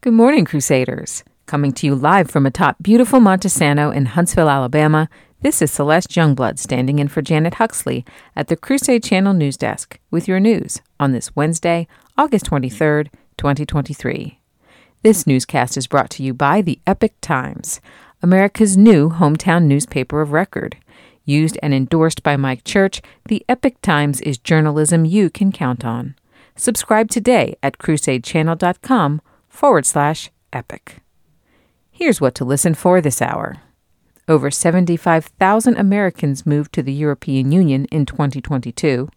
Good morning, Crusaders. Coming to you live from atop beautiful Montesano in Huntsville, Alabama, this is Celeste Youngblood standing in for Janet Huxley at the Crusade Channel News Desk with your news on this Wednesday, August 23rd, 2023. This newscast is brought to you by the Epoch Times, America's new hometown newspaper of record. Used and endorsed by Mike Church, the Epoch Times is journalism you can count on. Subscribe today at crusadechannel.com forward slash epic. Here's what to listen for this hour. Over 75,000 Americans moved to the European Union in 2022.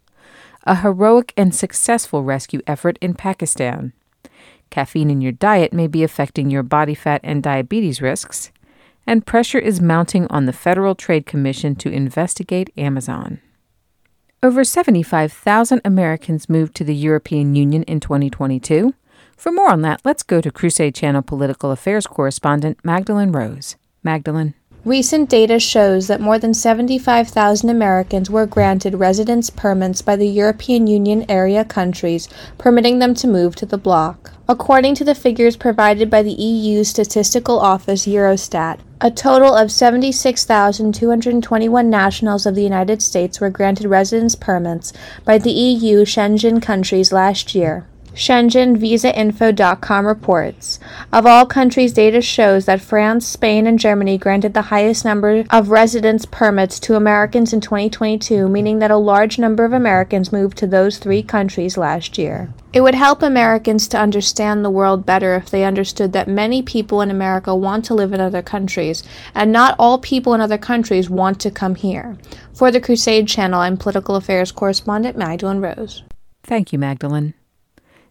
A heroic and successful rescue effort in Pakistan. Caffeine in your diet may be affecting your body fat and diabetes risks. And pressure is mounting on the Federal Trade Commission to investigate Amazon. Over 75,000 Americans moved to the European Union in 2022. For more on that, let's go to Crusade Channel political affairs correspondent Mahgdalen Rose. Mahgdalen. Recent data shows that more than 75,000 Americans were granted residence permits by the European Union area countries, permitting them to move to the bloc. According to the figures provided by the EU Statistical Office Eurostat, a total of 76,221 nationals of the United States were granted residence permits by the EU Schengen countries last year. SchengenVisaInfo.com reports. Of all countries, data shows that France, Spain, and Germany granted the highest number of residence permits to Americans in 2022, meaning that a large number of Americans moved to those three countries last year. It would help Americans to understand the world better if they understood that many people in America want to live in other countries, and not all people in other countries want to come here. For the Crusade Channel, I'm political affairs correspondent Mahgdalen Rose. Thank you, Mahgdalen.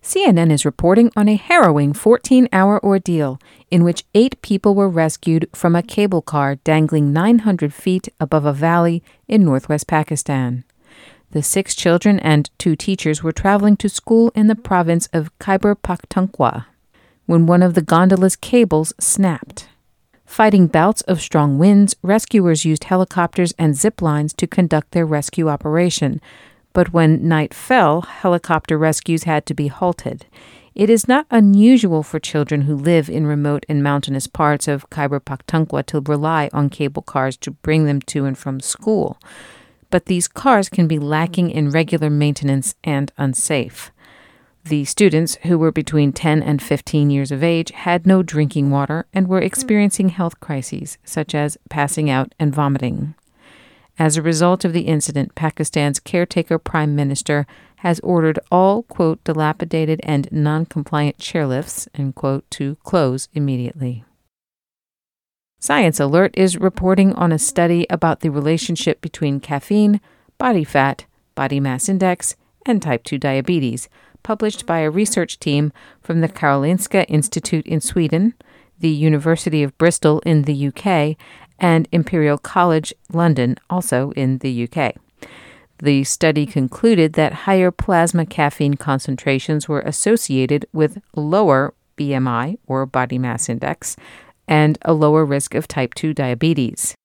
CNN is reporting on a harrowing 14 hour ordeal in which eight people were rescued from a cable car dangling 900 feet above a valley in northwest Pakistan. The six children and two teachers were traveling to school in the province of Khyber Pakhtunkhwa when one of the gondola's cables snapped. Fighting bouts of strong winds, rescuers used helicopters and zip lines to conduct their rescue operation, but when night fell, helicopter rescues had to be halted. It is not unusual for children who live in remote and mountainous parts of Khyber Pakhtunkhwa to rely on cable cars to bring them to and from school. But these cars can be lacking in regular maintenance and unsafe. The students, who were between 10 and 15 years of age, had no drinking water and were experiencing health crises, such as passing out and vomiting. As a result of the incident, Pakistan's caretaker prime minister has ordered all, quote, dilapidated and non compliant chairlifts, end quote, to close immediately. Science Alert is reporting on a study about the relationship between caffeine, body fat, body mass index, and type 2 diabetes, published by a research team from the Karolinska Institute in Sweden, the University of Bristol in the UK, and Imperial College London, also in the UK. The study concluded that higher plasma caffeine concentrations were associated with lower BMI, or body mass index, and a lower risk of type 2 diabetes.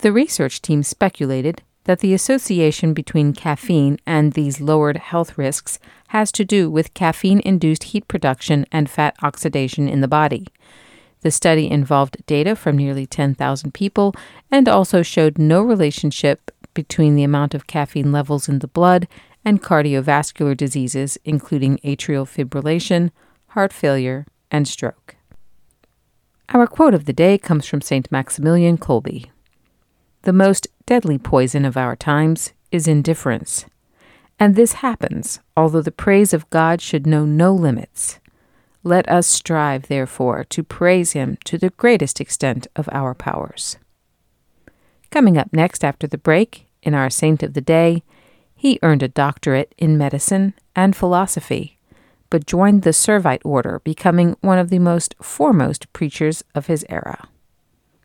The research team speculated that the association between caffeine and these lowered health risks has to do with caffeine induced heat production and fat oxidation in the body. The study involved data from nearly 10,000 people and also showed no relationship between the amount of caffeine levels in the blood and cardiovascular diseases, including atrial fibrillation, heart failure, and stroke. Our quote of the day comes from St. Maximilian Kolbe The most deadly poison of our times is indifference. And this happens, although the praise of God should know no limits. Let us strive, therefore, to praise him to the greatest extent of our powers. Coming up next after the break, in our Saint of the Day, he earned a doctorate in medicine and philosophy, but joined the Servite order, becoming one of the most foremost preachers of his era.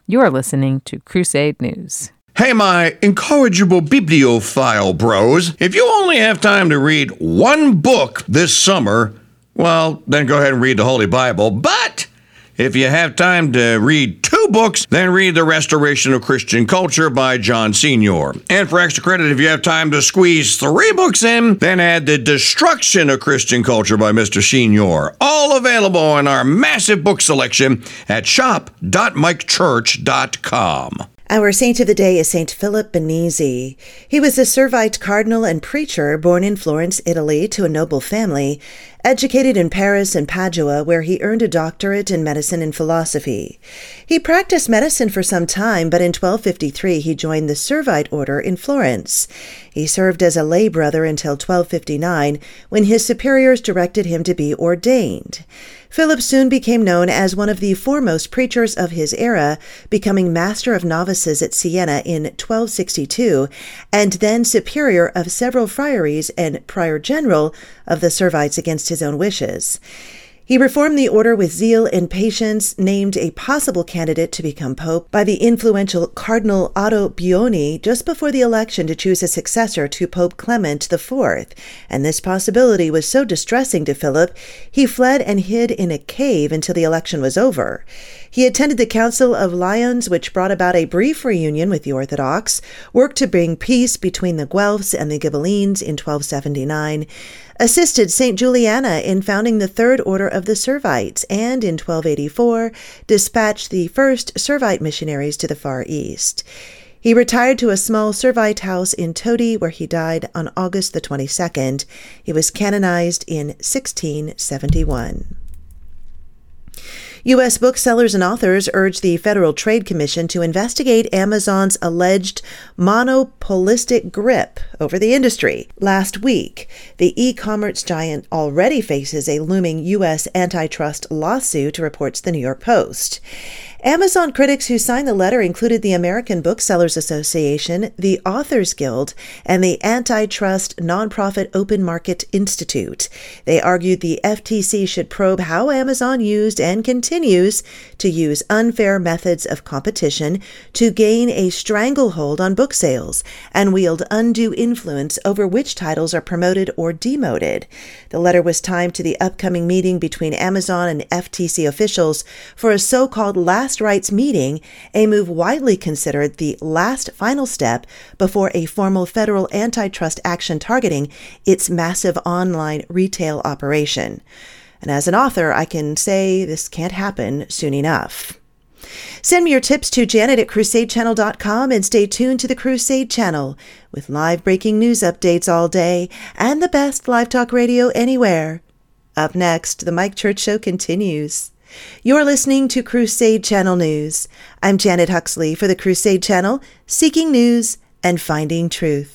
You're listening to Crusade News. Hey, my incorrigible bibliophile bros, if you only have time to read one book this summer, well, then go ahead and read the Holy Bible. But if you have time to read two books, then read The Restoration of Christian Culture by John Senior. And for extra credit, if you have time to squeeze three books in, then add The Destruction of Christian Culture by Mr. Senior. All available in our massive book selection at shop.mikechurch.com. Our saint of the day is Saint Philip Benizi. He was a Servite cardinal and preacher born in Florence, Italy, to a noble family, educated in Paris and Padua, where he earned a doctorate in medicine and philosophy. He practiced medicine for some time, but in 1253 he joined the Servite order in Florence. He served as a lay brother until 1259, when his superiors directed him to be ordained. Philip soon became known as one of the foremost preachers of his era, becoming master of novices at Siena in 1262, and then superior of several friaries and prior general of the Servites against his own wishes. He reformed the order with zeal and patience, named a possible candidate to become pope by the influential Cardinal Otto Buoni just before the election to choose a successor to Pope Clement IV. And this possibility was so distressing to Philip, he fled and hid in a cave until the election was over. He attended the Council of Lyons, which brought about a brief reunion with the Orthodox, worked to bring peace between the Guelphs and the Ghibellines in 1279, assisted St. Juliana in founding the Third Order of the Servites, and in 1284 dispatched the first Servite missionaries to the Far East. He retired to a small Servite house in Todi, where he died on August the 22nd. He was canonized in 1671. U.S. booksellers and authors urge the Federal Trade Commission to investigate Amazon's alleged monopolistic grip over the industry. Last week, the e commerce giant already faces a looming U.S. antitrust lawsuit, reports the New York Post. Amazon critics who signed the letter included the American Booksellers Association, the Authors Guild, and the antitrust nonprofit Open Market Institute. They argued the FTC should probe how Amazon used and continues to use unfair methods of competition to gain a stranglehold on book sales and wield undue influence over which titles are promoted or demoted. The letter was timed to the upcoming meeting between Amazon and FTC officials for a so called last last rites meeting, a move widely considered the last final step before a formal federal antitrust action targeting its massive online retail operation. And as an author, I can say this can't happen soon enough. Send me your tips to janet at crusadechannel.com and stay tuned to the Crusade Channel with live breaking news updates all day and the best live talk radio anywhere. Up next, the Mike Church Show continues. You're listening to Crusade Channel News. I'm Janet Huxley for the Crusade Channel, seeking news and finding truth.